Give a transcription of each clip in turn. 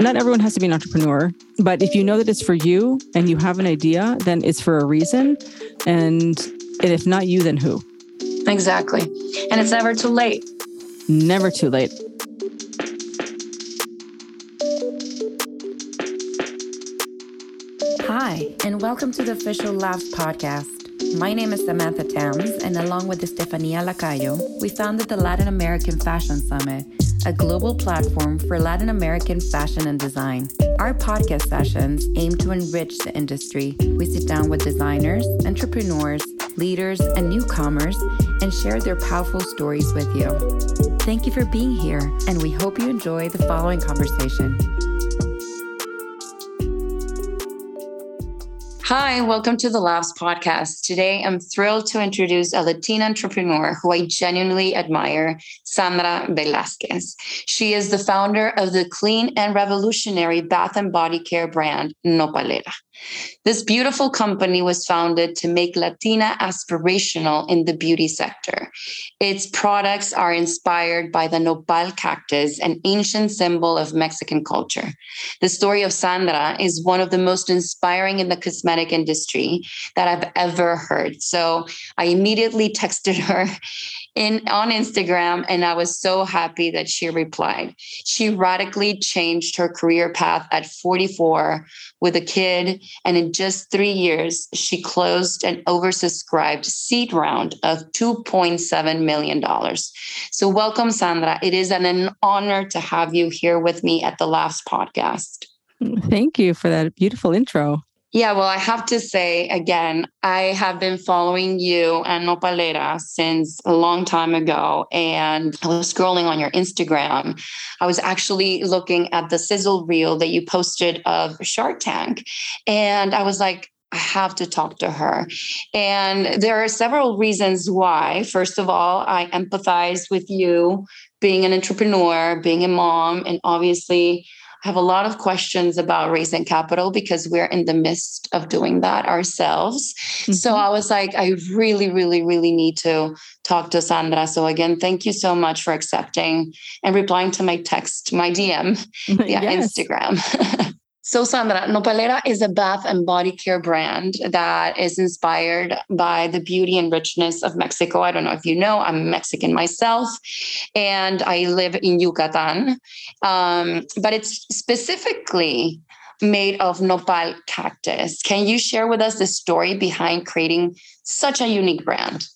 not everyone has to be an entrepreneur, but if you know that it's for you and you have an idea, then it's for a reason. And, and if not you, then who? Exactly. And it's never too late. Never too late. Hi, and welcome to the Official LAFS podcast. My name is Samantha Tams, and along with Estefania Lacayo, we founded the Latin American Fashion Summit, a global platform for Latin American fashion and design. Our podcast sessions aim to enrich the industry. We sit down with designers, entrepreneurs, leaders, and newcomers and share their powerful stories with you. Thank you for being here, and we hope you enjoy the following conversation. Hi, welcome to the LAFS podcast. Today, I'm thrilled to introduce a Latina entrepreneur who I genuinely admire, Sandra Velasquez. She is the founder of the clean and revolutionary bath and body care brand, Nopalera. This beautiful company was founded to make Latina aspirational in the beauty sector. Its products are inspired by the nopal cactus, an ancient symbol of Mexican culture. The story of Sandra is one of the most inspiring in the cosmetic industry that I've ever heard. So I immediately texted her in on Instagram and I was so happy that she replied. She radically changed her career path at 44 with a kid and in just 3 years she closed an oversubscribed seed round of 2.7 million dollars. So welcome Sandra. It is an honor to have you here with me at the LAFS podcast. Thank you for that beautiful intro. Yeah, well, I have to say again, I have been following you and Nopalera since a long time ago. And I was scrolling on your Instagram. I was actually looking at the sizzle reel that you posted of Shark Tank. And I was like, I have to talk to her. And there are several reasons why. First of all, I empathize with you being an entrepreneur, being a mom, and obviously have a lot of questions about raising capital because we're in the midst of doing that ourselves. Mm-hmm. So I was like, I really, really, really need to talk to Sandra. So again, thank you so much for accepting and replying to my text, my DM yes. Instagram. So, Sandra, Nopalera is a bath and body care brand that is inspired by the beauty and richness of Mexico. I don't know if you know, I'm Mexican myself and I live in Yucatan. Um, but it's specifically made of nopal cactus. Can you share with us the story behind creating such a unique brand?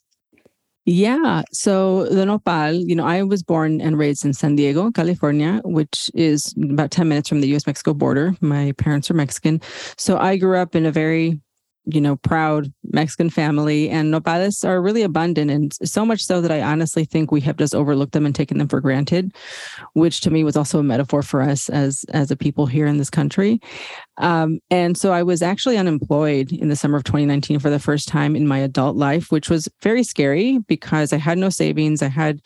Yeah. So the nopal, you know, I was born and raised in San Diego, California, which is about 10 minutes from the US Mexico border. My parents are Mexican. So I grew up in a very you know, proud Mexican family. And nopales are really abundant, and so much so that I honestly think we have just overlooked them and taken them for granted, which to me was also a metaphor for us as as a people here in this country. Um, and so I was actually unemployed in the summer of 2019 for the first time in my adult life, which was very scary because I had no savings. I had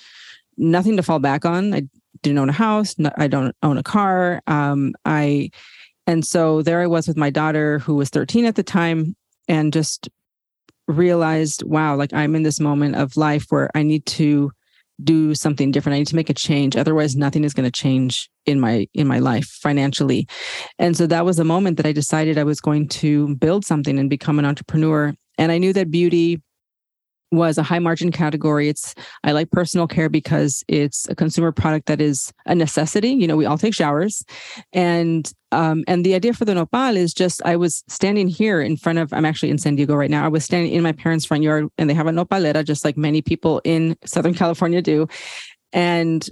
nothing to fall back on. I didn't own a house. I don't own a car. Um, I and so there I was with my daughter, who was 13 at the time, and just realized, wow, like I'm in this moment of life where I need to do something different. I need to make a change. Otherwise, nothing is going to change in my in my life financially. And so that was the moment that I decided I was going to build something and become an entrepreneur. And I knew that beauty was a high margin category. It's I like personal care because it's a consumer product that is a necessity. You know, we all take showers, and um, and the idea for the nopal is just I was standing here in front of I'm actually in San Diego right now. I was standing in my parents' front yard, and they have a nopalera just like many people in Southern California do, and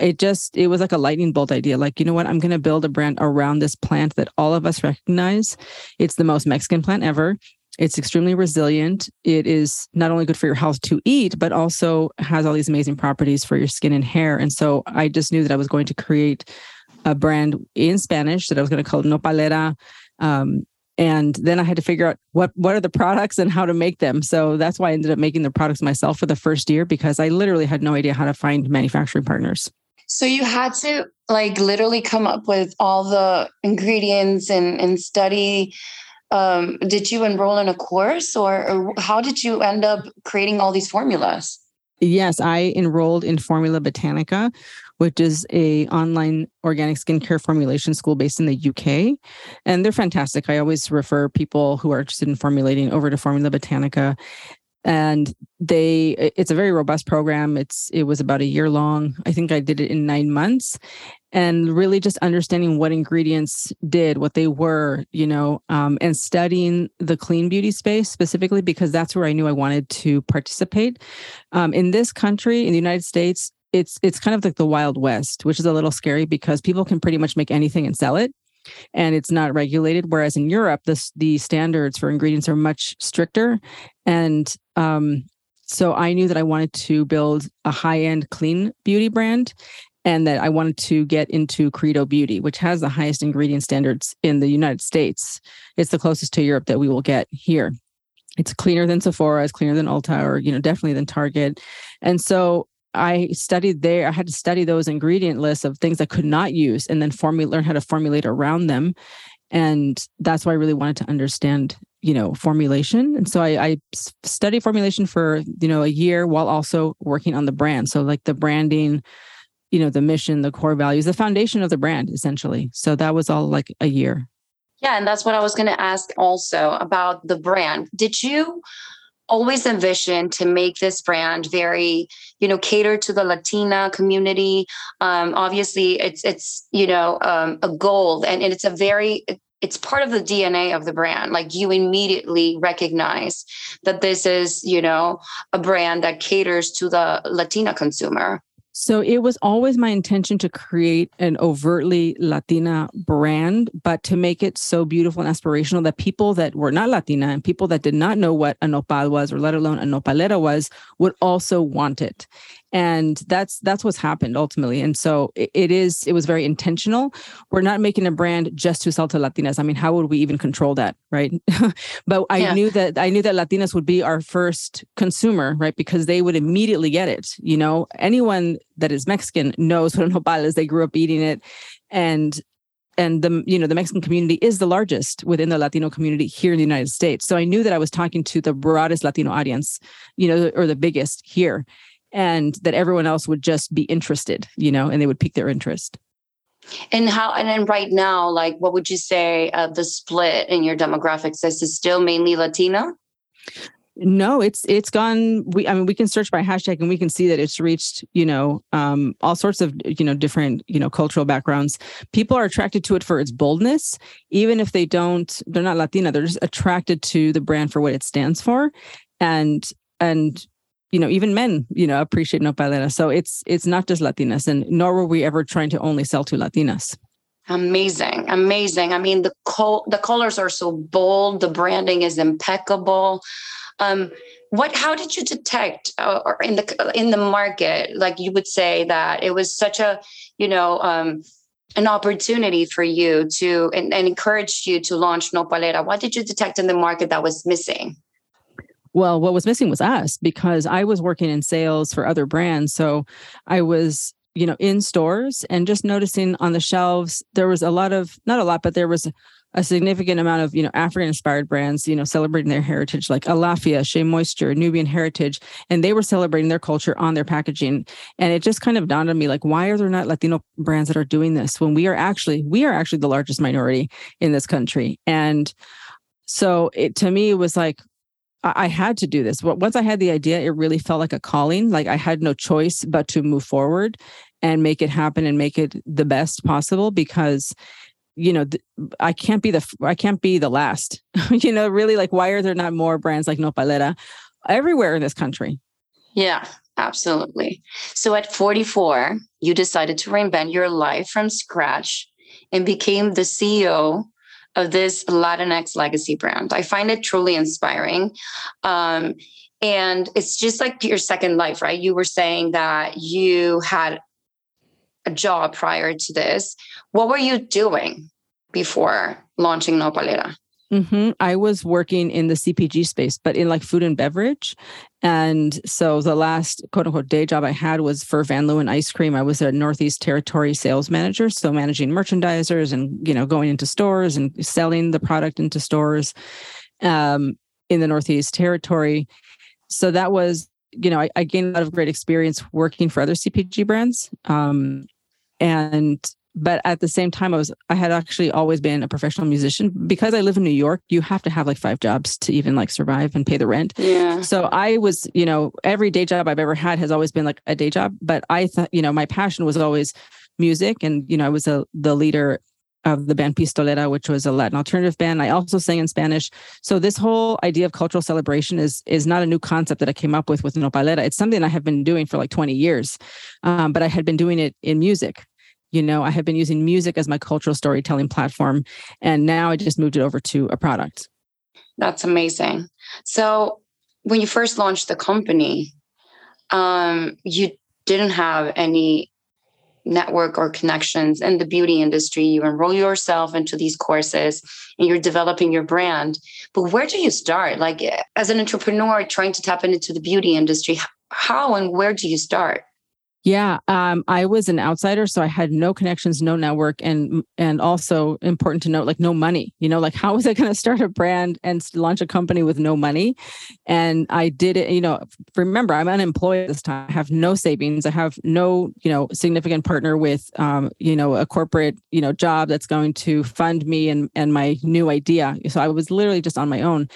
it just it was like a lightning bolt idea like you know what i'm going to build a brand around this plant that all of us recognize it's the most mexican plant ever it's extremely resilient. It is not only good for your health to eat, but also has all these amazing properties for your skin and hair. And so I just knew that I was going to create a brand in Spanish that I was going to call Nopalera. Um, and then I had to figure out what what are the products and how to make them. So that's why I ended up making the products myself for the first year because I literally had no idea how to find manufacturing partners. So you had to like literally come up with all the ingredients and and study um, did you enroll in a course or, or how did you end up creating all these formulas? Yes, I enrolled in Formula Botanica, which is a online organic skincare formulation school based in the UK. And they're fantastic. I always refer people who are interested in formulating over to Formula Botanica and they it's a very robust program it's it was about a year long i think i did it in nine months and really just understanding what ingredients did what they were you know um, and studying the clean beauty space specifically because that's where i knew i wanted to participate um, in this country in the united states it's it's kind of like the wild west which is a little scary because people can pretty much make anything and sell it and it's not regulated. Whereas in Europe, the the standards for ingredients are much stricter. And um, so I knew that I wanted to build a high end clean beauty brand and that I wanted to get into Credo Beauty, which has the highest ingredient standards in the United States. It's the closest to Europe that we will get here. It's cleaner than Sephora, it's cleaner than Ulta, or you know, definitely than Target. And so I studied there. I had to study those ingredient lists of things I could not use and then formulate, learn how to formulate around them. And that's why I really wanted to understand, you know, formulation. And so I, I studied formulation for, you know, a year while also working on the brand. So like the branding, you know, the mission, the core values, the foundation of the brand, essentially. So that was all like a year. Yeah. And that's what I was going to ask also about the brand. Did you always envisioned to make this brand very you know cater to the latina community um, obviously it's it's you know um, a goal and, and it's a very it's part of the dna of the brand like you immediately recognize that this is you know a brand that caters to the latina consumer so it was always my intention to create an overtly Latina brand, but to make it so beautiful and aspirational that people that were not Latina and people that did not know what a nopal was, or let alone a nopalera was, would also want it. And that's that's what's happened ultimately. And so it, it is it was very intentional. We're not making a brand just to sell to latinas. I mean how would we even control that right? But i yeah. knew that i knew that latinas would be our first consumer right? Because they would immediately get it you know? Anyone that is mexican knows what a nopal is they grew up eating it and and the you know the Mexican community is the largest within the Latino community here in the United States. So I knew that I was talking to the broadest Latino audience, you know, or the biggest here and that everyone else would just be interested, you know, and they would pique their interest. And how, and then right now, like, what would you say uh, the split in your demographics This Is still mainly Latina? No, it's it's gone. We I mean, we can search by hashtag and we can see that it's reached you know um, all sorts of you know different you know cultural backgrounds. People are attracted to it for its boldness, even if they don't. They're not Latina. They're just attracted to the brand for what it stands for, and and you know even men you know appreciate nopalera so it's it's not just latinas and nor were we ever trying to only sell to latinas amazing amazing i mean the col- the colors are so bold the branding is impeccable um what how did you detect uh, or in the in the market like you would say that it was such a you know um an opportunity for you to and, and encouraged you to launch nopalera what did you detect in the market that was missing well, what was missing was us because I was working in sales for other brands. So I was, you know, in stores and just noticing on the shelves, there was a lot of, not a lot, but there was a significant amount of, you know, African inspired brands, you know, celebrating their heritage like Alafia, Shea Moisture, Nubian Heritage, and they were celebrating their culture on their packaging. And it just kind of dawned on me like, why are there not Latino brands that are doing this when we are actually, we are actually the largest minority in this country. And so it to me was like I had to do this. Once I had the idea, it really felt like a calling. Like I had no choice but to move forward and make it happen and make it the best possible because you know i can't be the i can't be the last you know really like why are there not more brands like nopalera everywhere in this country yeah absolutely so at 44 you decided to reinvent your life from scratch and became the ceo of this Latinx legacy brand. I find it truly inspiring. Um, and it's just like your second life, right? You were saying that you had a job prior to this. What were you doing before launching Nopalera? Mm-hmm. I was working in the CPG space, but in like food and beverage. And so the last quote unquote day job I had was for Van Leeuwen Ice Cream. I was a Northeast Territory sales manager, so managing merchandisers and you know going into stores and selling the product into stores um, in the Northeast Territory. So that was you know, I, I gained a lot of great experience working for other CPG brands. Um, and but at the same time i was i had actually always been a professional musician. Because i live in new york you have to have like five jobs to even like survive and pay the rent. Yeah. So i was you know every day job i've ever had has always been like a day job. But i thought you know my passion was always music. And you know i was a the leader of the band Pistolera, which was a Latin alternative band. I also sang in Spanish. So this whole idea of cultural celebration is is not a new concept that I came up with with Nopalera. It's something I have been doing for like 20 years, um, but I had been doing it in music. You know, I have been using music as my cultural storytelling platform, and now I just moved it over to a product. That's amazing. So when you first launched the company, um, you didn't have any network or connections in the beauty industry. You enroll yourself into these courses and you're developing your brand. But where do you start? Like as an entrepreneur trying to tap into the beauty industry, how and where do you start? Yeah, um, I was an outsider, so I had no connections, no network, and and also important to note, like no money. You know, like how was I going to start a brand and launch a company with no money? And I did it. You know, remember, I'm unemployed this time. I have no savings. I have no, you know, significant partner with, um, you know, a corporate, you know, job that's going to fund me and and my new idea. So I was literally just on my own,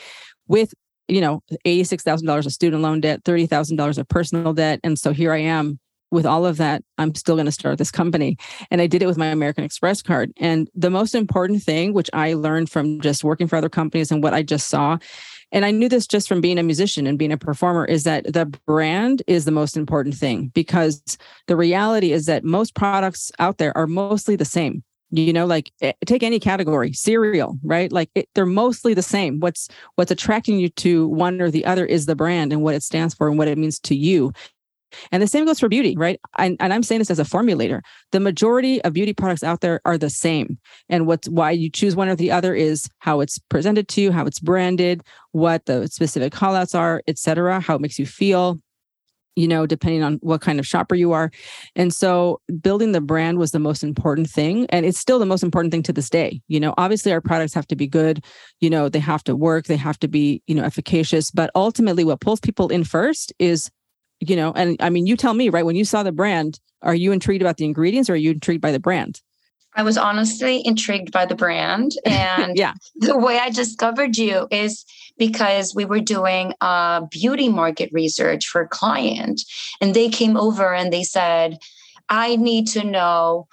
with you know, $86,000 of student loan debt, $30,000 of personal debt. And so here I am with all of that, I'm still going to start this company. And I did it with my American Express card. And the most important thing, which I learned from just working for other companies and what I just saw, and I knew this just from being a musician and being a performer, is that the brand is the most important thing because the reality is that most products out there are mostly the same you know like eh, take any category cereal right like it, they're mostly the same what's what's attracting you to one or the other is the brand and what it stands for and what it means to you and the same goes for beauty, right? And, and, I'm saying this as a formulator. The majority of beauty products out there are the same. And what's why you choose one or the other is how it's presented to you, how it's branded, what the specific callouts are, et cetera, how it makes you feel, you know, depending on what kind of shopper you are. And so building the brand was the most important thing. And it's still the most important thing to this day. You know, obviously our products have to be good, you know, they have to work, they have to be, you know, efficacious. But ultimately, what pulls people in first is you know, and I mean, you tell me, right? When you saw the brand, are you intrigued about the ingredients or are you intrigued by the brand? I was honestly intrigued by the brand. And yeah. the way I discovered you is because we were doing a beauty market research for a client. And they came over and they said, I need to know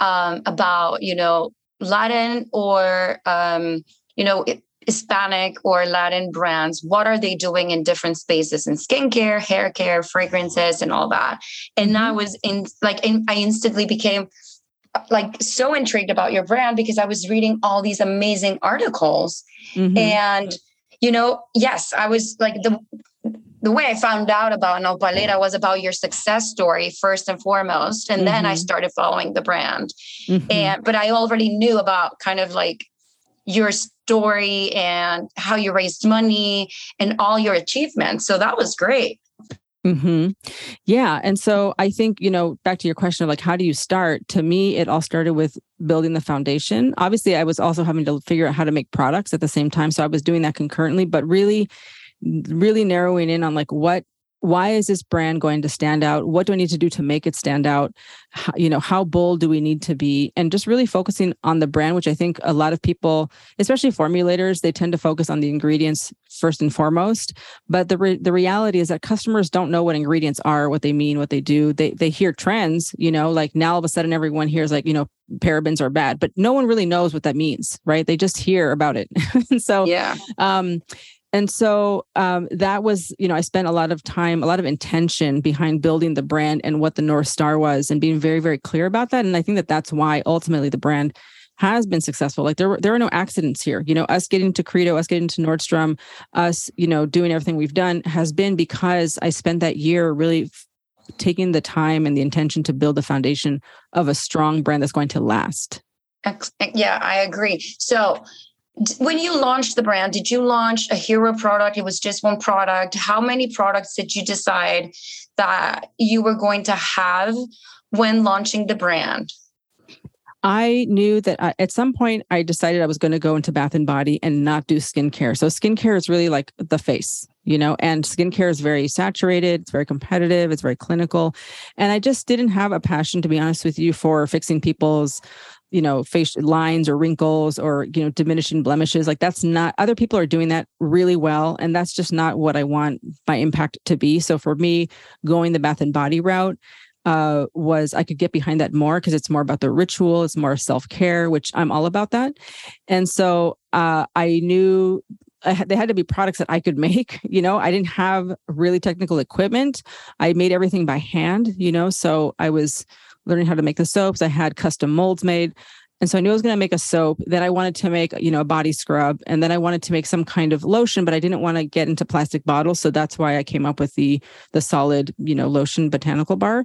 um, about, you know, Latin or, um, you know, Hispanic or Latin brands, what are they doing in different spaces in skincare, hair care, fragrances, and all that. And mm-hmm. I was in like in, I instantly became like so intrigued about your brand because I was reading all these amazing articles. Mm-hmm. And you know, yes, I was like the the way I found out about Nopalera was about your success story first and foremost. And mm-hmm. then I mm-hmm. started following the brand. Mm-hmm. And but I already knew about kind of like your story and how you raised money and all your achievements. So that was great. Hmm. Yeah, and so I think you know back to your question of like how do you start? To me, it all started with building the foundation. Obviously, I was also having to figure out how to make products at the same time, so I was doing that concurrently. But really, really narrowing in on like what why is this brand going to stand out? What do i need to do to make it stand out? How, you know how bold do we need to be? And just really focusing on the brand which i think a lot of people especially formulators they tend to focus on the ingredients first and foremost. But the re- the reality is that customers don't know what ingredients are what they mean what they do. They they hear trends you know like now all of a sudden everyone hears like you know parabens are bad but no one really knows what that means right? They just hear about it. So yeah. um and so um, that was you know i spent a lot of time a lot of intention behind building the brand and what the north star was and being very very clear about that. And i think that that's why ultimately the brand has been successful. Like there were there are no accidents here. You know us getting to credo us getting to nordstrom us you know doing everything we've done has been because i spent that year really taking the time and the intention to build the foundation of a strong brand that's going to last. Yeah i agree. So when you launched the brand did you launch a hero product it was just one product how many products did you decide that you were going to have when launching the brand I knew that I, at some point I decided I was going to go into bath and body and not do skincare. So skincare is really like the face, you know, and skincare is very saturated, it's very competitive, it's very clinical. And I just didn't have a passion, to be honest with you, for fixing people's you know face lines or wrinkles or you know diminishing blemishes like that's not other people are doing that really well and that's just not what i want my impact to be so for me going the bath and body route uh, was I could get behind that more because it's more about the ritual, it's more self care, which I'm all about that. And so uh, I knew I had, they had to be products that I could make. You know, I didn't have really technical equipment. I made everything by hand. You know, so I was learning how to make the soaps. I had custom molds made. And so I knew I was going to make a soap. Then I wanted to make, you know, a body scrub. And then I wanted to make some kind of lotion, but I didn't want to get into plastic bottles. So that's why I came up with the the solid, you know, lotion botanical bar.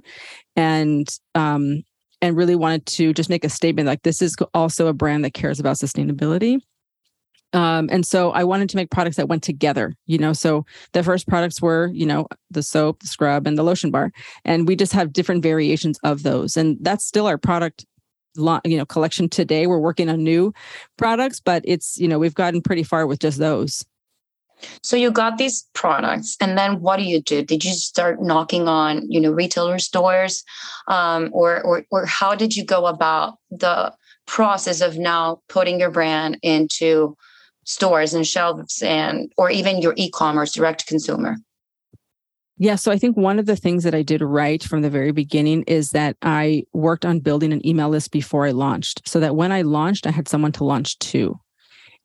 And um and really wanted to just make a statement like this is also a brand that cares about sustainability. Um, and so I wanted to make products that went together, you know. So the first products were, you know, the soap, the scrub, and the lotion bar. And we just have different variations of those. And that's still our product you know collection today we're working on new products but it's you know we've gotten pretty far with just those so you got these products and then what do you do did you start knocking on you know retailers doors um, or, or or how did you go about the process of now putting your brand into stores and shelves and or even your e-commerce direct consumer yeah. So I think one of the things that I did right from the very beginning is that I worked on building an email list before I launched so that when I launched, I had someone to launch to.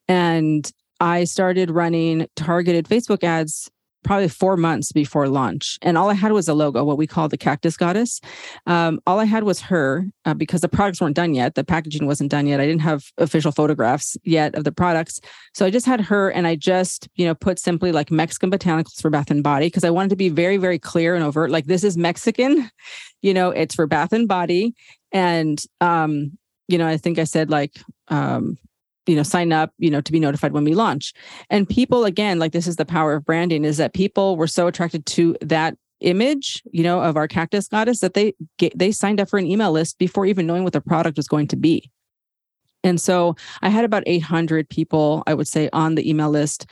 And I started running targeted Facebook ads probably four months before launch. And all I had was a logo, what we call the cactus goddess. Um, all I had was her uh, because the products weren't done yet. The packaging wasn't done yet. I didn't have official photographs yet of the products. So I just had her and I just, you know, put simply like Mexican botanicals for bath and body because I wanted to be very, very clear and overt. Like this is Mexican, you know, it's for bath and body. And, um, you know, I think I said like, um, you know sign up you know to be notified when we launch. And people again like this is the power of branding is that people were so attracted to that image you know of our cactus goddess that they get, they signed up for an email list before even knowing what the product was going to be. And so i had about 800 people i would say on the email list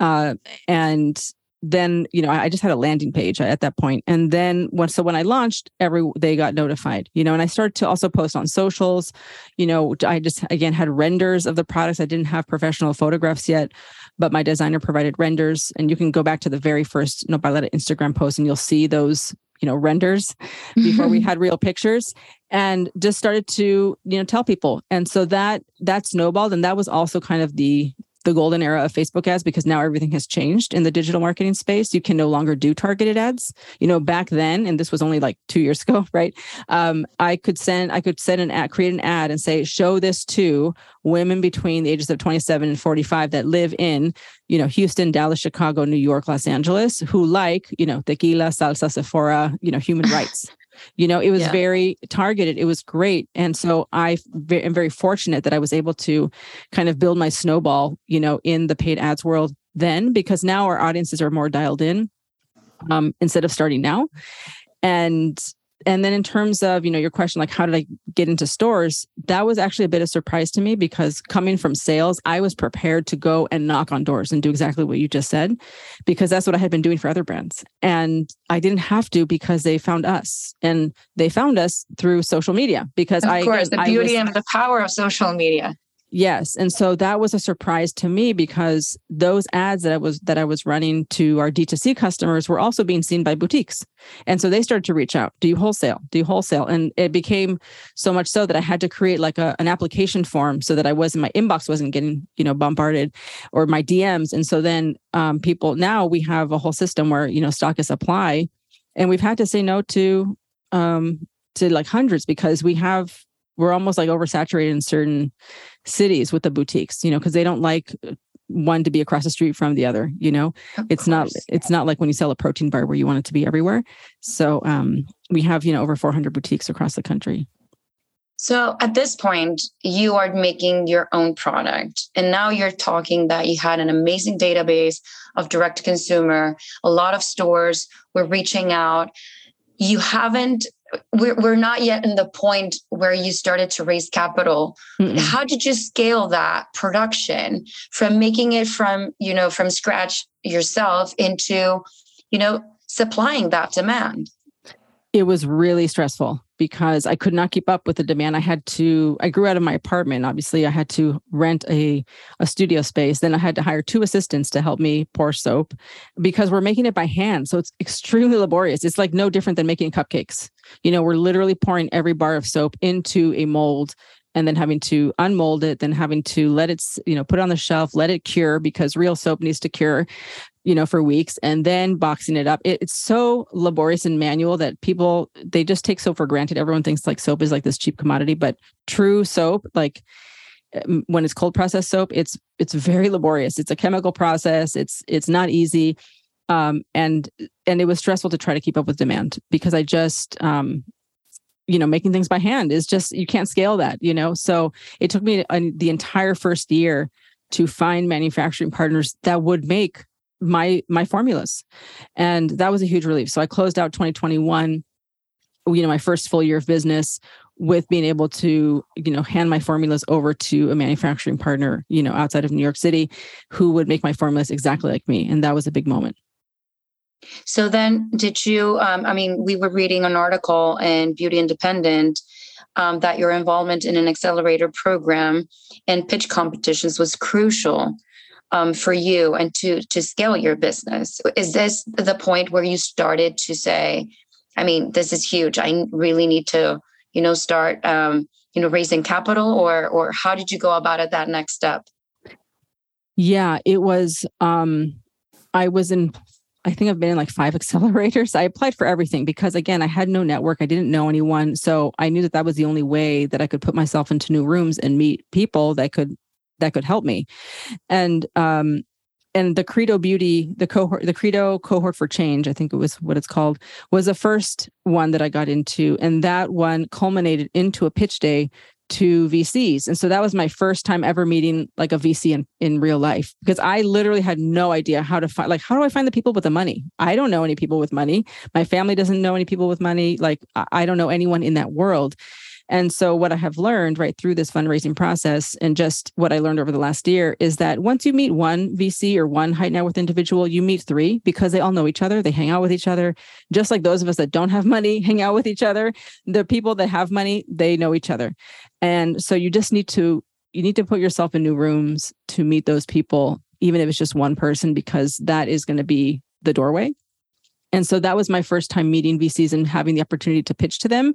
uh, and then you know I just had a landing page at that point, and then when so when I launched, every they got notified, you know, and I started to also post on socials. You know, I just again had renders of the products. I didn't have professional photographs yet, but my designer provided renders, and you can go back to the very first No Nopalera Instagram post, and you'll see those you know renders before we had real pictures and just started to you know tell people and so that that snowballed and that was also kind of the the golden era of Facebook ads because now everything has changed in the digital marketing space. You can no longer do targeted ads. You know, back then, and this was only like two years ago, right? Um, I could send, I could send an ad, create an ad and say, show this to women between the ages of 27 and 45 that live in, you know, Houston, Dallas, Chicago, New York, Los Angeles, who like, you know, tequila, salsa, Sephora, you know, human rights. You know, it was yeah. very targeted. It was great. And so I am very fortunate that I was able to kind of build my snowball, you know, in the paid ads world then, because now our audiences are more dialed in um, instead of starting now. And and then in terms of you know your question like how did i get into stores? That was actually a bit of surprise to me because coming from sales i was prepared to go and knock on doors and do exactly what you just said because that's what i had been doing for other brands. And i didn't have to because they found us and they found us through social media because of i of course the beauty was, and the power of social media Yes, and so that was a surprise to me because those ads that I was that I was running to our D2C customers were also being seen by boutiques. And so they started to reach out, do you wholesale? Do you wholesale? And it became so much so that I had to create like a, an application form so that I wasn't my inbox wasn't getting, you know, bombarded or my DMs. And so then um, people now we have a whole system where, you know, stock is apply and we've had to say no to um to like hundreds because we have we're almost like oversaturated in certain cities with the boutiques you know because they don't like uh, one to be across the street from the other you know? Of it's course. not it's not like when you sell a protein bar where you want it to be everywhere. So um we have you know over 400 boutiques across the country. So at this point you are making your own product and now you're talking that you had an amazing database of direct consumer a lot of stores were reaching out. You haven't we're, we're not yet in the point where you started to raise capital. Mm-mm. how did you scale that production from making it from you know from scratch yourself into you know supplying that demand? It was really stressful because I could not keep up with the demand. I had to, I grew out of my apartment. Obviously, I had to rent a, a studio space. Then I had to hire two assistants to help me pour soap because we're making it by hand. So it's extremely laborious. It's like no different than making cupcakes. You know, we're literally pouring every bar of soap into a mold and then having to unmold it, then having to let it, you know, put it on the shelf, let it cure because real soap needs to cure you know, for weeks and then boxing it up. It, it's so laborious and manual that people they just take soap for granted. Everyone thinks like soap is like this cheap commodity, but true soap, like when it's cold processed soap, it's it's very laborious. It's a chemical process. It's it's not easy. Um, and and it was stressful to try to keep up with demand because I just um, you know making things by hand is just you can't scale that you know? So it took me the entire first year to find manufacturing partners that would make my my formulas. And that was a huge relief. So i closed out 2021 you know my first full year of business with being able to you know hand my formulas over to a manufacturing partner you know outside of new york city who would make my formulas exactly like me. And that was a big moment so then did you um, i mean we were reading an article in beauty independent um, that your involvement in an accelerator program and pitch competitions was crucial um, for you and to to scale your business. Is this the point where you started to say i mean this is huge. I really need to you know start um, you know raising capital or or how did you go about it that next step? Yeah it was um i was in I think I've been in like five accelerators. I applied for everything because again, I had no network. I didn't know anyone. So I knew that that was the only way that I could put myself into new rooms and meet people that could that could help me. And um and the Credo Beauty, the cohort, the Credo cohort for change, I think it was what it's called, was the first one that I got into. And that one culminated into a pitch day to VCs. And so that was my first time ever meeting like a VC in, in real life because I literally had no idea how to find like how do I find the people with the money? I don't know any people with money. My family doesn't know any people with money. Like I don't know anyone in that world. And so, what I have learned right through this fundraising process and just what I learned over the last year is that once you meet one VC or one high net worth individual, you meet three because they all know each other. They hang out with each other. Just like those of us that don't have money hang out with each other, the people that have money, they know each other. And so, you just need to you need to put yourself in new rooms to meet those people even if it's just one person because that is going to be the doorway and so that was my first time meeting VCs and having the opportunity to pitch to them.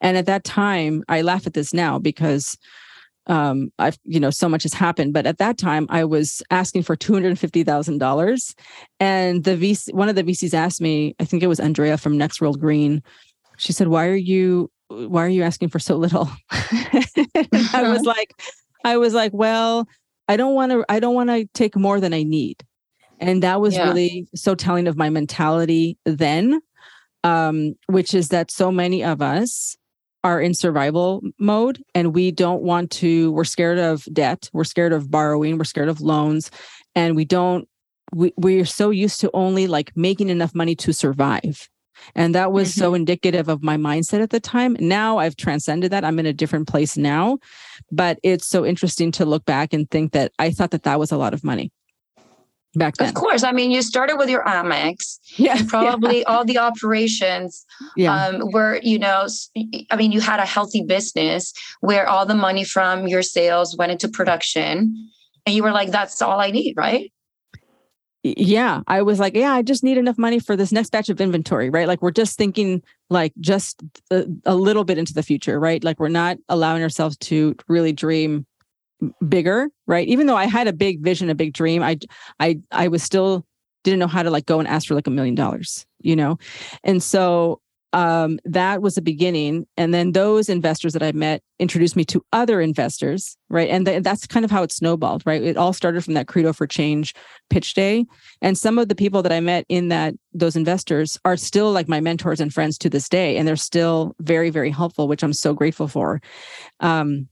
And at that time, I laugh at this now because um, I've, you know, so much has happened. But at that time, I was asking for two hundred fifty thousand dollars, and the VC, one of the VCs asked me, I think it was Andrea from Next World Green. She said, "Why are you, why are you asking for so little?" I was like, I was like, well, I don't want to, I don't want to take more than I need. And that was yeah. really so telling of my mentality then, um, which is that so many of us are in survival mode and we don't want to, we're scared of debt, we're scared of borrowing, we're scared of loans, and we don't, we, we're so used to only like making enough money to survive. And that was mm-hmm. so indicative of my mindset at the time. Now I've transcended that. I'm in a different place now. But it's so interesting to look back and think that I thought that that was a lot of money back then. Of course. I mean, you started with your Amex. Yeah. probably yeah. all the operations yeah. um, were, you know, I mean, you had a healthy business where all the money from your sales went into production. And you were like, that's all I need, right? Yeah. I was like, yeah, I just need enough money for this next batch of inventory, right? Like, we're just thinking like just a, a little bit into the future, right? Like, we're not allowing ourselves to really dream bigger, right? Even though I had a big vision, a big dream, I I I was still didn't know how to like go and ask for like a million dollars, you know? And so um that was the beginning. And then those investors that i met introduced me to other investors right? And th- that's kind of how it snowballed right? It all started from that credo for change pitch day. And some of the people that i met in that those investors are still like my mentors and friends to this day and they're still very very helpful which i'm so grateful for. Um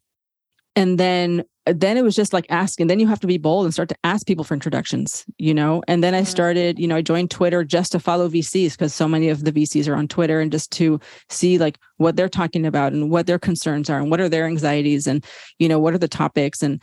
and then then it was just like asking then you have to be bold and start to ask people for introductions you know? And then i started you know i joined twitter just to follow vcs because so many of the vcs are on twitter and just to see like what they're talking about and what their concerns are and what are their anxieties and you know what are the topics and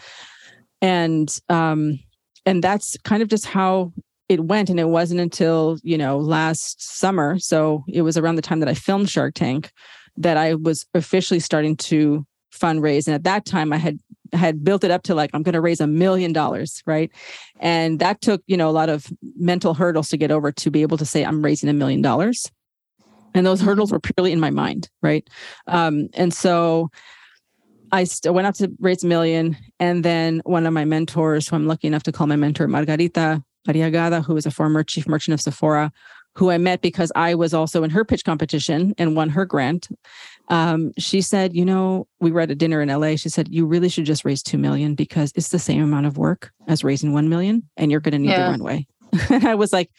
and um and that's kind of just how it went. And it wasn't until you know last summer so it was around the time that i filmed shark tank that i was officially starting to fundraise and at that time i had had built it up to like i'm going to raise a million dollars right and that took you know a lot of mental hurdles to get over to be able to say i'm raising a million dollars and those hurdles were purely in my mind right um, and so I st- went out to raise a million. And then one of my mentors, who I'm lucky enough to call my mentor, Margarita Arriagada, who is a former chief merchant of Sephora, who I met because I was also in her pitch competition and won her grant. Um, she said, you know, we were at a dinner in LA. She said, you really should just raise 2 million because it's the same amount of work as raising 1 million and you're going to need yeah. the runway. and I was like,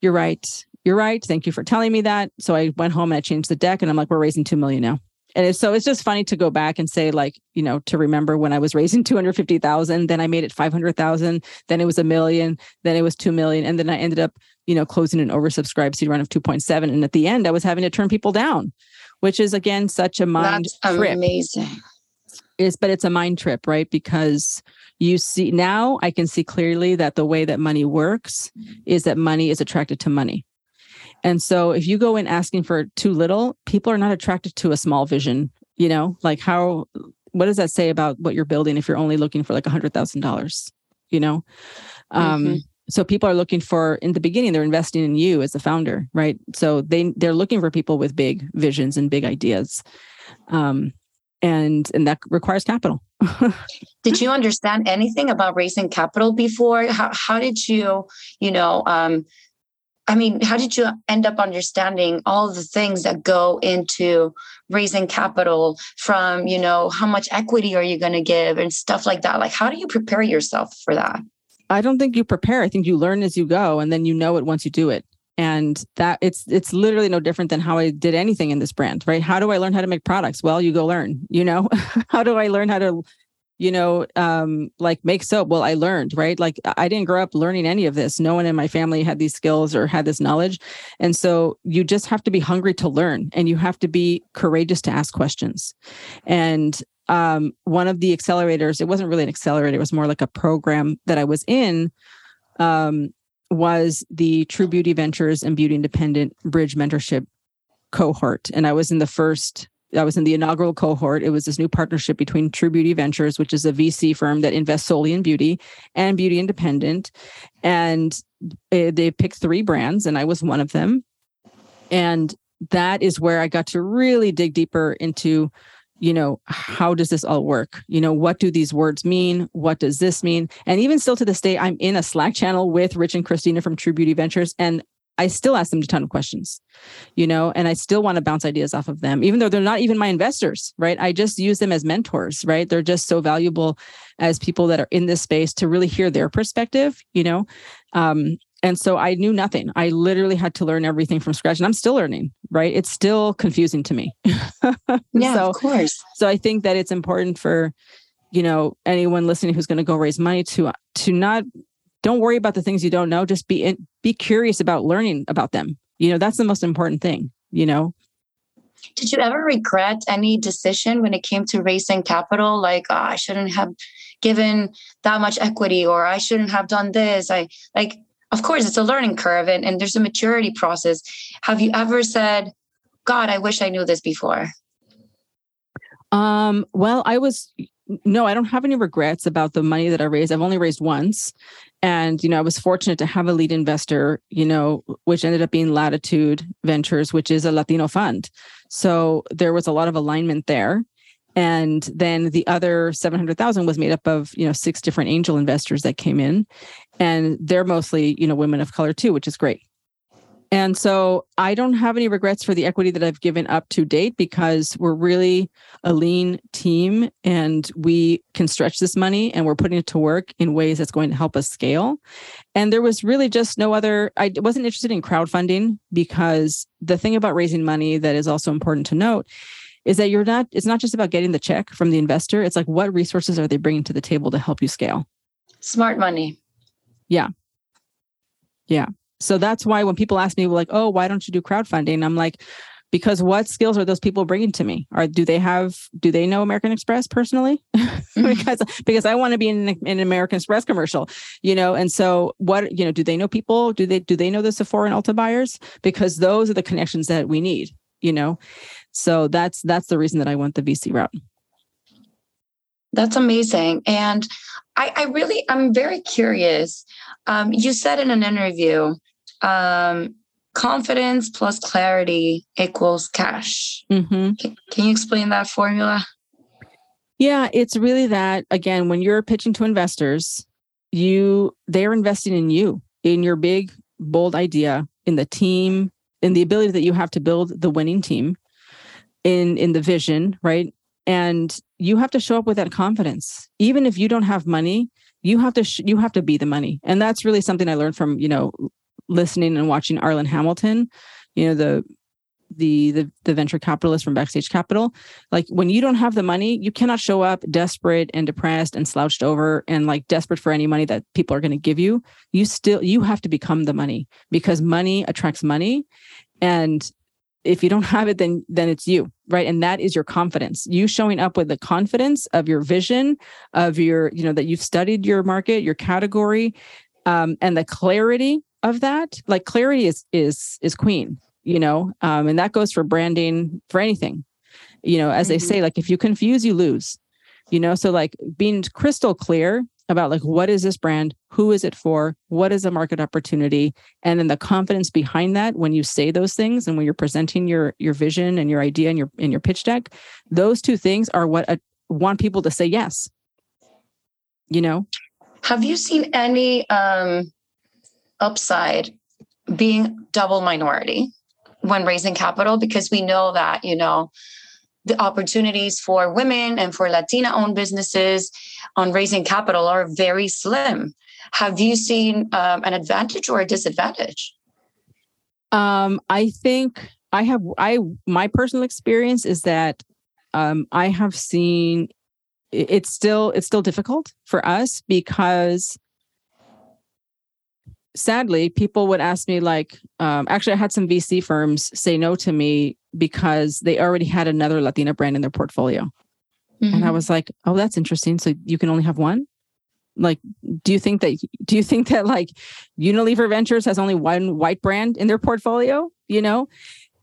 you're right. You're right. Thank you for telling me that. So I went home and I changed the deck and I'm like, we're raising 2 million now and it's, so it's just funny to go back and say like you know to remember when i was raising 250000 then i made it 500000 then it was a million then it was 2 million and then i ended up you know closing an oversubscribed seed round of 2.7 and at the end i was having to turn people down which is again such a mind That's trip. amazing. Is but it's a mind trip right? Because you see now i can see clearly that the way that money works is that money is attracted to money. And so if you go in asking for too little, people are not attracted to a small vision, you know, like how what does that say about what you're building if you're only looking for like a hundred thousand dollars, you know? Um, mm-hmm. So people are looking for in the beginning, they're investing in you as the founder, right? So they they're looking for people with big visions and big ideas. Um, and and that requires capital. did you understand anything about raising capital before? How how did you, you know, um, I mean, how did you end up understanding all the things that go into raising capital from, you know, how much equity are you going to give and stuff like that? Like, how do you prepare yourself for that? I don't think you prepare. I think you learn as you go and then you know it once you do it. And that it's it's literally no different than how I did anything in this brand, right? How do I learn how to make products? Well, you go learn, you know. how do I learn how to you know, um, like make soap. Well, I learned, right? Like I didn't grow up learning any of this. No one in my family had these skills or had this knowledge. And so you just have to be hungry to learn and you have to be courageous to ask questions. And um, one of the accelerators, it wasn't really an accelerator, it was more like a program that I was in, um, was the True Beauty Ventures and Beauty Independent Bridge Mentorship cohort. And I was in the first I was in the inaugural cohort. It was this new partnership between True Beauty Ventures, which is a VC firm that invests solely in beauty, and Beauty Independent. And eh, they picked three brands, and I was one of them. And that is where I got to really dig deeper into, you know, how does this all work? You know, what do these words mean? What does this mean? And even still to this day, I'm in a Slack channel with Rich and Christina from True Beauty Ventures, and I still ask them a ton of questions, you know, and I still want to bounce ideas off of them, even though they're not even my investors, right? I just use them as mentors, right? They're just so valuable as people that are in this space to really hear their perspective, you know. Um, and so I knew nothing. I literally had to learn everything from scratch, and I'm still learning, right? It's still confusing to me. yeah, so, of course. So I think that it's important for you know anyone listening who's going to go raise money to to not don't worry about the things you don't know just be in, be curious about learning about them you know that's the most important thing you know did you ever regret any decision when it came to raising capital like oh, i shouldn't have given that much equity or i shouldn't have done this i like of course it's a learning curve and, and there's a maturity process have you ever said god i wish i knew this before um well i was no, I don't have any regrets about the money that I raised. I've only raised once. And, you know, I was fortunate to have a lead investor, you know, which ended up being Latitude Ventures, which is a Latino fund. So there was a lot of alignment there. And then the other 700,000 was made up of, you know, six different angel investors that came in. And they're mostly, you know, women of color too, which is great. And so I don't have any regrets for the equity that I've given up to date because we're really a lean team and we can stretch this money and we're putting it to work in ways that's going to help us scale. And there was really just no other, I wasn't interested in crowdfunding because the thing about raising money that is also important to note is that you're not it's not just about getting the check from the investor it's like what resources are they bringing to the table to help you scale smart money yeah. Yeah. So that's why when people ask me like oh why don't you do crowdfunding? I'm like because what skills are those people bringing to me? Are do they have do they know american express personally? Mm-hmm. because because i want to be in, in an american express commercial you know? And so what you know do they know people? Do they do they know the sephora and ulta buyers? Because those are the connections that we need you know? So that's that's the reason that i went the vc route. That's amazing. And i i really i'm very curious um, you said in an interview um, confidence plus clarity equals cash. Mm-hmm. Can, can you explain that formula? Yeah, it's really that again, when you're pitching to investors, you they're investing in you, in your big, bold idea, in the team, in the ability that you have to build the winning team, in in the vision, right? And you have to show up with that confidence. Even if you don't have money, you have to sh- you have to be the money. And that's really something I learned from, you know, listening and watching Arlan Hamilton, you know, the the the the venture capitalist from Backstage Capital, like when you don't have the money, you cannot show up desperate and depressed and slouched over and like desperate for any money that people are going to give you. You still you have to become the money because money attracts money and if you don't have it then then it's you right? And that is your confidence. You showing up with the confidence of your vision of your you know that you've studied your market your category um, and the clarity of that. Like clarity is is is queen you know? Um, and that goes for branding for anything. You know as mm-hmm. they say like if you confuse you lose you know? So like being crystal clear about like what is this brand? Who is it for? What is the market opportunity? And then the confidence behind that when you say those things and when you're presenting your your vision and your idea and your in your pitch deck those two things are what uh, want people to say yes. You know? Have you seen any um upside being double minority when raising capital? Because we know that you know the opportunities for women and for latina owned businesses on raising capital are very slim. Have you seen um, an advantage or a disadvantage? Um, i think i have i my personal experience is that um, i have seen it's still it's still difficult for us because sadly, people would ask me, like, um, actually, I had some VC firms say no to me because they already had another Latina brand in their portfolio. Mm-hmm. And I mm-hmm. was like, oh, that's interesting. So you can only have one? Like, do you think that, do you think that like Unilever Ventures has only one white brand in their portfolio? You know?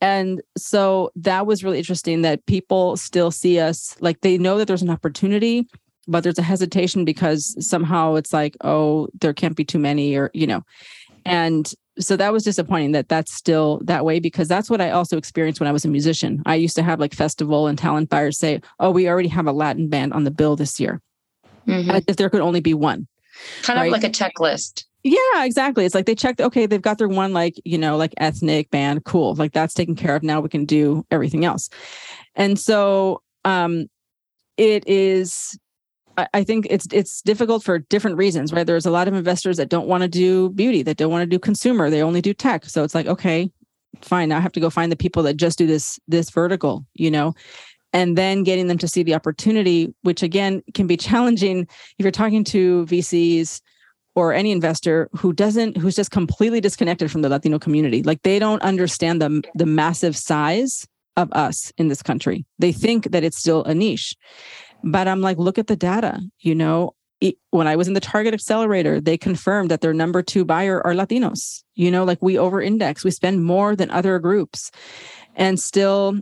And so that was really interesting that people still see us like they know that there's an opportunity but there's a hesitation because somehow it's like oh there can't be too many or you know and so that was disappointing that that's still that way because that's what I also experienced when I was a musician. I used to have like festival and talent buyers say, "Oh, we already have a Latin band on the bill this year," mm-hmm. if there could only be one. Kind right? of like a checklist. Yeah, exactly. It's like they checked. Okay, they've got their one like you know like ethnic band. Cool, like that's taken care of. Now we can do everything else. And so um, it is I think it's it's difficult for different reasons, right? There's a lot of investors that don't want to do beauty, that don't want to do consumer, they only do tech. So it's like, okay, fine. Now I have to go find the people that just do this this vertical, you know, and then getting them to see the opportunity, which again can be challenging if you're talking to VCs or any investor who doesn't who's just completely disconnected from the Latino community. Like they don't understand the the massive size of us in this country. They think that it's still a niche. But I'm like, look at the data. You know, it, when I was in the Target Accelerator, they confirmed that their number two buyer are Latinos. You know, like we over index, we spend more than other groups. And still,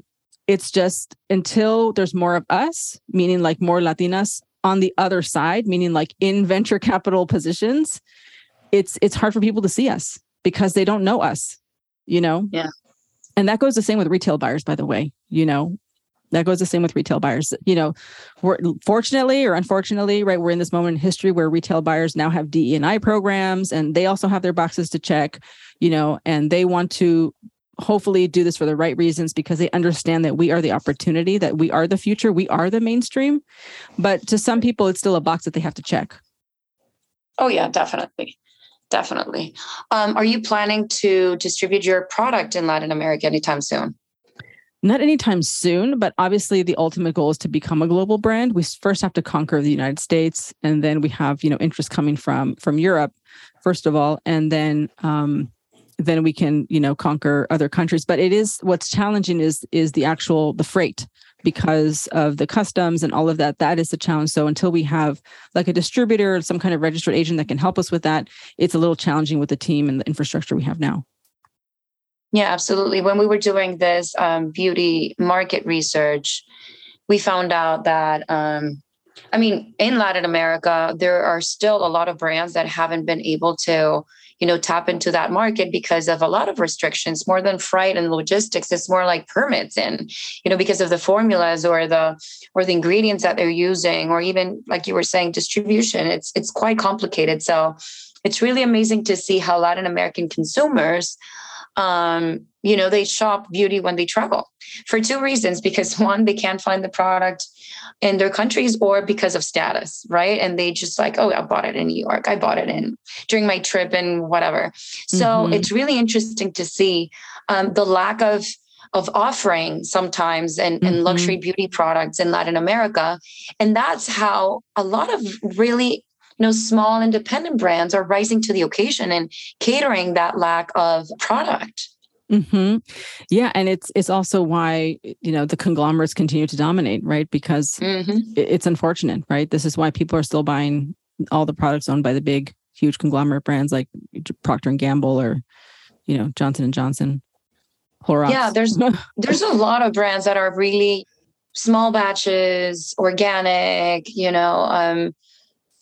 it's just until there's more of us, meaning like more Latinas on the other side, meaning like in venture capital positions, it's it's hard for people to see us because they don't know us, you know? Yeah. And that goes the same with retail buyers, by the way. You know, that goes the same with retail buyers. You know, we're fortunately or unfortunately, right, we're in this moment in history where retail buyers now have DE and I programs and they also have their boxes to check, you know, and they want to hopefully do this for the right reasons because they understand that we are the opportunity, that we are the future, we are the mainstream. But to some people, it's still a box that they have to check. Oh, yeah, definitely. Definitely. Um, are you planning to distribute your product in Latin America anytime soon? Not anytime soon, but obviously the ultimate goal is to become a global brand. We first have to conquer the United States, and then we have you know interest coming from from Europe, first of all, and then um, then we can you know conquer other countries. But it is what's challenging is is the actual the freight because of the customs and all of that. That is the challenge. So until we have like a distributor, some kind of registered agent that can help us with that, it's a little challenging with the team and the infrastructure we have now. Yeah, absolutely. When we were doing this um, beauty market research, we found out that, um, I mean, in Latin America, there are still a lot of brands that haven't been able to, you know, tap into that market because of a lot of restrictions, more than freight and logistics. It's more like permits and, you know, because of the formulas or the or the ingredients that they're using, or even like you were saying, distribution. It's it's quite complicated. So it's really amazing to see how Latin American consumers um, you know, they shop beauty when they travel for two reasons because one, they can't find the product in their countries or because of status, right? And they just like, oh, I bought it in New York. I bought it in during my trip and whatever. So mm-hmm. it's really interesting to see um, the lack of of offering sometimes and, mm-hmm. luxury beauty products in Latin America. And that's how a lot of really know, small independent brands are rising to the occasion and catering that lack of product. Mm-hmm. Yeah, and it's it's also why you know the conglomerates continue to dominate, right? Because mm-hmm. it's unfortunate, right? This is why people are still buying all the products owned by the big, huge conglomerate brands like Procter and Gamble or you know Johnson and Johnson. Clorox. Yeah, there's there's a lot of brands that are really small batches, organic. You know, um,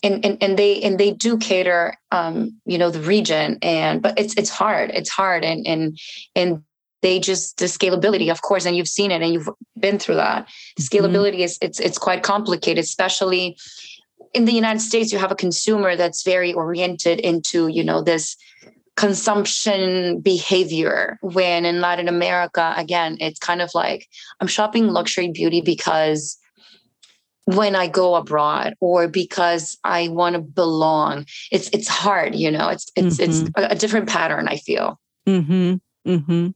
and, and and they and they do cater um you know the region and but it's it's hard it's hard and and and they just the scalability of course and you've seen it and you've been through that the mm-hmm. scalability mm-hmm. is it's it's quite complicated especially in the united states you have a consumer that's very oriented into you know this consumption behavior when in latin america again it's kind of like i'm shopping luxury beauty because when I go abroad or because I want to belong. It's it's hard, you know. It's it's mm-hmm. it's a, a, different pattern. I feel. Mm-hmm. Mm-hmm.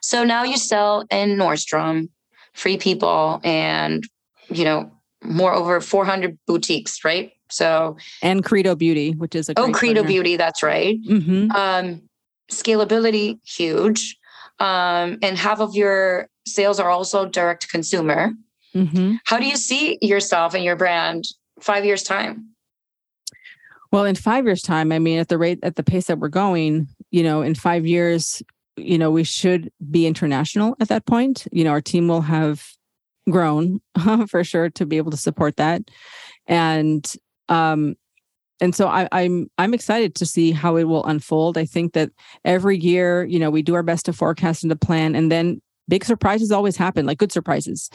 So now you sell in Nordstrom, Free People, and you know more over 400 boutiques, right? So and Credo Beauty, which is a oh Credo partner. Beauty, that's right. Mm-hmm. Um, scalability huge, um, and half of your sales are also direct consumer. Mm-hmm. How do you see yourself and your brand five years time? Well, in five years time, I mean, at the rate, at the pace that we're going, you know, in five years, you know, we should be international at that point. You know, our team will have grown for sure to be able to support that. And, um, and so I, I'm I'm excited to see how it will unfold. I think that every year, you know, we do our best to forecast and to plan, and then big surprises always happen, like good surprises.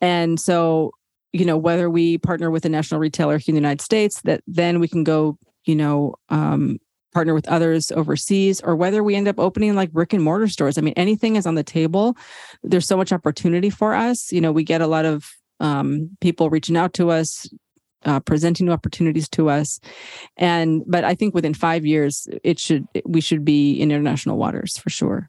And so, you know, whether we partner with a national retailer here in the United States, that then we can go, you know, um, partner with others overseas, or whether we end up opening like brick and mortar stores. I mean, anything is on the table. There's so much opportunity for us. You know, we get a lot of um, people reaching out to us, uh, presenting new opportunities to us and but i think within five years it should we should be in international waters for sure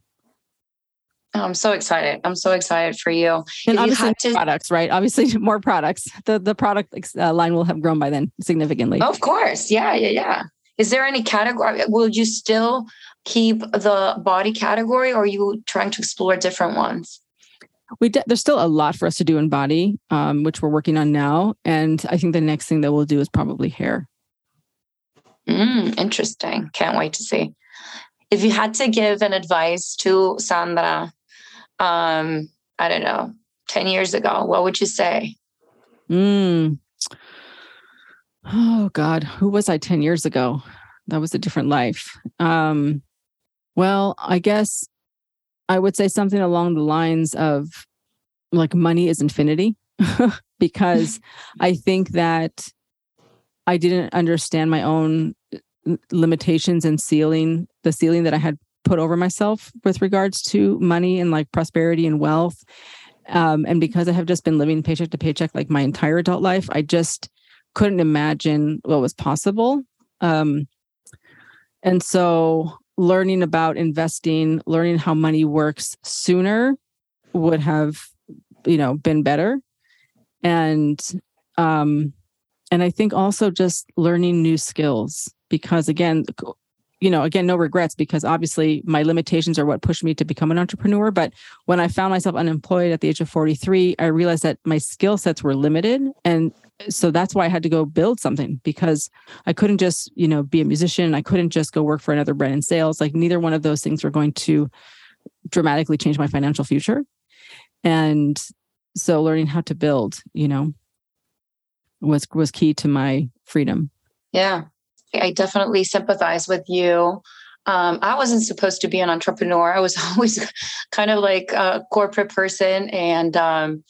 Oh, I'm so excited. I'm so excited for you. And if obviously to... products, right? Obviously more products. The the product uh, line will have grown by then significantly. Of course. Yeah, yeah, yeah. Is there any category? Will you still keep the body category or are you trying to explore different ones? We de- there's still a lot for us to do in body, um, which we're working on now. And I think the next thing that we'll do is probably hair. Mm, interesting. Can't wait to see. If you had to give an advice to Sandra um, I don't know, 10 years ago, what would you say? Mm. Oh God, who was I 10 years ago? That was a different life. Um, well, I guess I would say something along the lines of like money is infinity because I think that I didn't understand my own limitations and ceiling, the ceiling that I had put over myself with regards to money and like prosperity and wealth. Um, and because I have just been living paycheck to paycheck like my entire adult life, I just couldn't imagine what was possible. Um, and so learning about investing, learning how money works sooner would have, you know, been better. And um and I think also just learning new skills because again, you know, again, no regrets because obviously my limitations are what pushed me to become an entrepreneur. But when I found myself unemployed at the age of 43, I realized that my skill sets were limited. And so that's why I had to go build something because I couldn't just, you know, be a musician. I couldn't just go work for another brand in sales. Like neither one of those things were going to dramatically change my financial future. And so learning how to build, you know, was was key to my freedom. Yeah. I definitely sympathize with you. Um, I wasn't supposed to be an entrepreneur. I was always kind of like a corporate person, and um,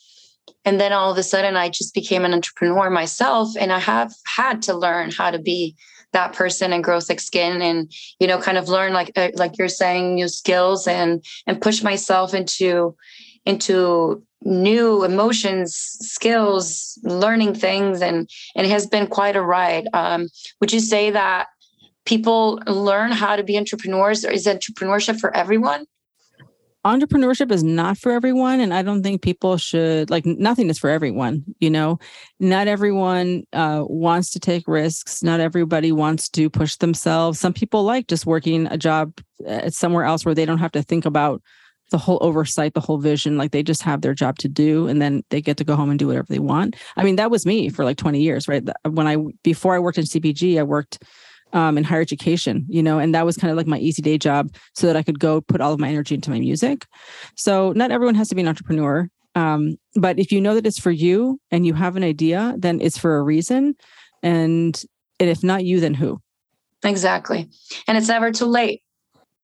and then all of a sudden, I just became an entrepreneur myself, and I have had to learn how to be that person and grow thick skin, and you know, kind of learn like uh, like you're saying, new skills, and and push myself into into new emotions skills learning things and, and it has been quite a ride. Um, would you say that people learn how to be entrepreneurs or is entrepreneurship for everyone? Entrepreneurship is not for everyone and i don't think people should like nothing is for everyone you know? Not everyone uh, wants to take risks. Not everybody wants to push themselves. Some people like just working a job uh, somewhere else where they don't have to think about the whole oversight, the whole vision. Like they just have their job to do and then they get to go home and do whatever they want. I mean, that was me for like 20 years, right? When I, before I worked in CPG, I worked um, in higher education, you know, and that was kind of like my easy day job so that I could go put all of my energy into my music. So not everyone has to be an entrepreneur. Um, but if you know that it's for you and you have an idea, then it's for a reason. And, and if not you, then who? Exactly. And it's never too late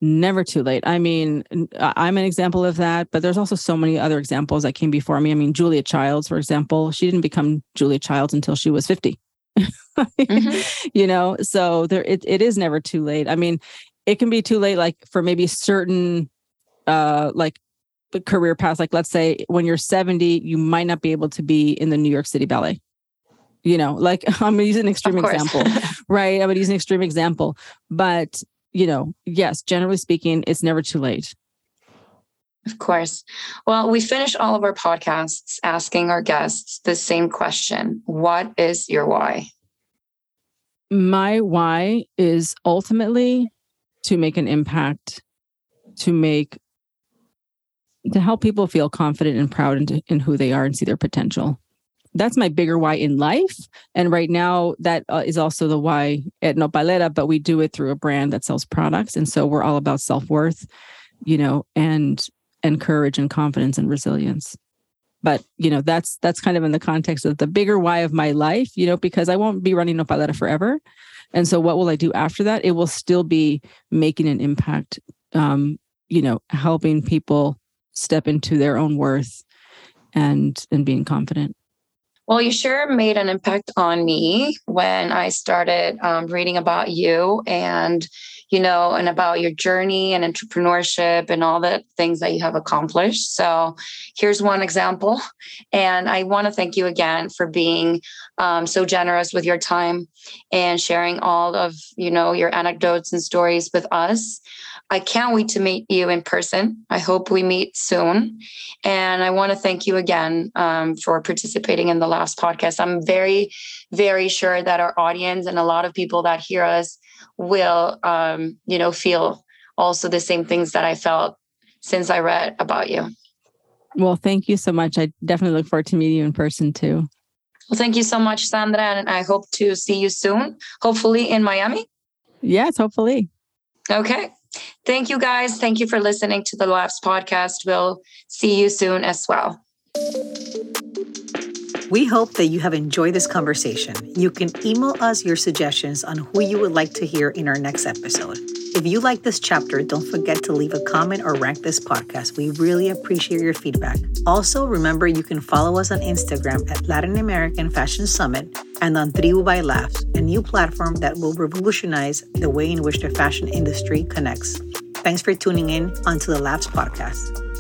never too late. I mean, I'm an example of that, but there's also so many other examples that came before me. I mean, Julia Childs, for example, she didn't become Julia Childs until she was 50. mm-hmm. You know, so there it, it is never too late. I mean, it can be too late like for maybe certain uh like career paths like let's say when you're 70 you might not be able to be in the New York City Ballet you know like i'm gonna use an extreme example right i'm gonna use an extreme example but you know, yes, generally speaking, it's never too late. Of course. Well, we finish all of our podcasts asking our guests the same question What is your why? My why is ultimately to make an impact, to make, to help people feel confident and proud in, in who they are and see their potential that's my bigger why in life. And right now, that uh, is also the why at Nopalera, but we do it through a brand that sells products. And so we're all about self worth, you know, and and courage and confidence and resilience. But you know, that's that's kind of in the context of the bigger why of my life, you know, because I won't be running Nopalera forever. And so, what will I do after that? It will still be making an impact, um, you know, helping people step into their own worth and and being confident. Well, you sure made an impact on me when I started um, reading about you and, you know, and about your journey and entrepreneurship and all the things that you have accomplished. So here's one example. And I want to thank you again for being um, so generous with your time and sharing all of, you know, your anecdotes and stories with us. I can't wait to meet you in person. I hope we meet soon. And I want to thank you again um, for participating in the LAFS podcast. I'm very, very sure that our audience and a lot of people that hear us will, um, you know, feel also the same things that I felt since I read about you. Well, thank you so much. I definitely look forward to meeting you in person too. Well, thank you so much, Sandra. And I hope to see you soon, hopefully in Miami. Yes, hopefully. Okay. Thank you guys. Thank you for listening to the LAFS podcast. We'll see you soon as well. We hope that you have enjoyed this conversation. You can email us your suggestions on who you would like to hear in our next episode. If you like this chapter, don't forget to leave a comment or rank this podcast. We really appreciate your feedback. Also, remember you can follow us on Instagram at Latin American Fashion Summit and on Tribu by LAFS, a new platform that will revolutionize the way in which the fashion industry connects. Thanks for tuning in onto the LAFS podcast.